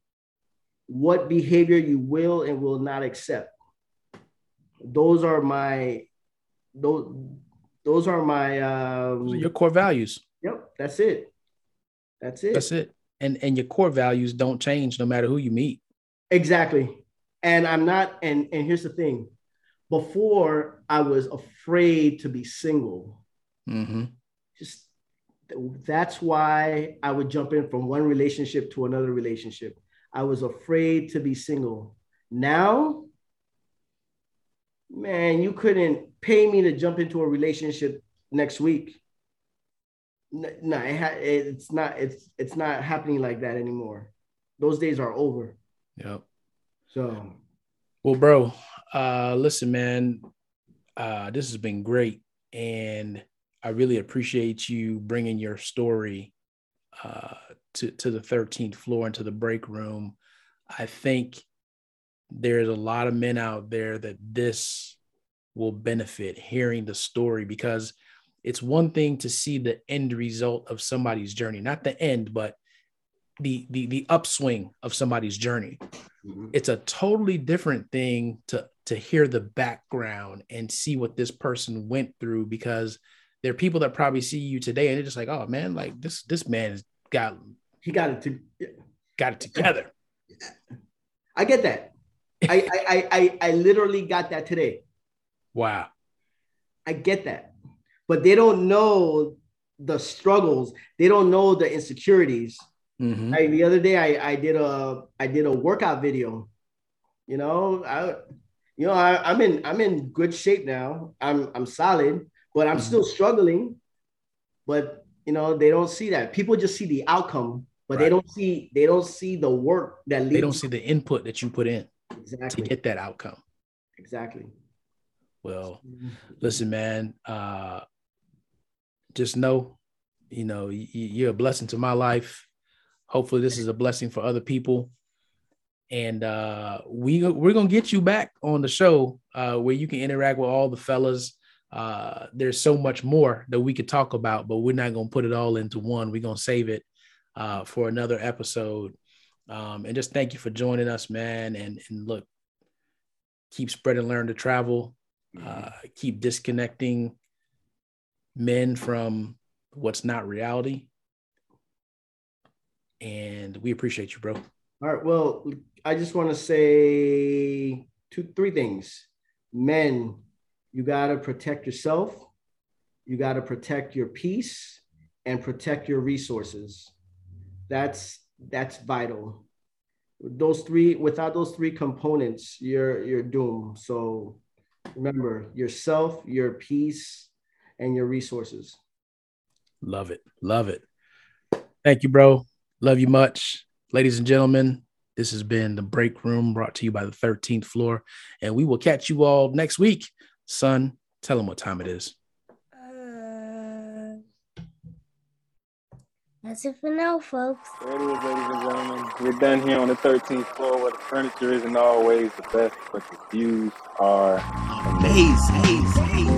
what behavior you will and will not accept. Those are my those those are my um, your core values. Yep, that's it. That's it. That's it. And and your core values don't change no matter who you meet. Exactly. And I'm not and and here's the thing before I was afraid to be single. Mm-hmm. Just that's why I would jump in from one relationship to another relationship. I was afraid to be single. Now, man, you couldn't pay me to jump into a relationship next week. No, no it ha- it's not. It's it's not happening like that anymore. Those days are over. Yep. So, well, bro, uh, listen, man, uh, this has been great, and I really appreciate you bringing your story uh, to to the 13th floor and to the break room. I think there's a lot of men out there that this will benefit hearing the story because it's one thing to see the end result of somebody's journey, not the end, but the the the upswing of somebody's journey. Mm-hmm. It's a totally different thing to to hear the background and see what this person went through because there are people that probably see you today and they're just like, oh man, like this this man has got he got it to got it together. I get that. I, I I I literally got that today. Wow. I get that. But they don't know the struggles. They don't know the insecurities. Mm-hmm. The other day I, I did a I did a workout video. You know, I you know, I, am in I'm in good shape now. I'm I'm solid, but I'm mm-hmm. still struggling. But you know, they don't see that. People just see the outcome, but right. they don't see they don't see the work that leads. They don't see the input that you put in exactly. to get that outcome. Exactly. Well, mm-hmm. listen, man. Uh, just know, you know, you're a blessing to my life. Hopefully, this is a blessing for other people and uh, we we're gonna get you back on the show uh, where you can interact with all the fellas. Uh, there's so much more that we could talk about, but we're not gonna put it all into one. We're gonna save it uh, for another episode. Um, and just thank you for joining us, man. And and look, keep spreading, learn to travel, mm-hmm. uh, keep disconnecting men from what's not reality. And we appreciate you, bro. All right. Well, I just want to say two, three things. Men, you got to protect yourself, you got to protect your peace, and protect your resources. That's that's vital. Those three, without those three components, you're you're doomed. So remember yourself, your peace, and your resources. Love it. Love it. Thank you, bro. Love you much. Ladies and gentlemen, this has been the break room brought to you by the 13th floor. And we will catch you all next week. Son, tell them what time it is. Uh, that's it for now, folks. There it is, ladies and gentlemen. We're done here on the 13th floor where the furniture isn't always the best, but the views are amazing. amazing.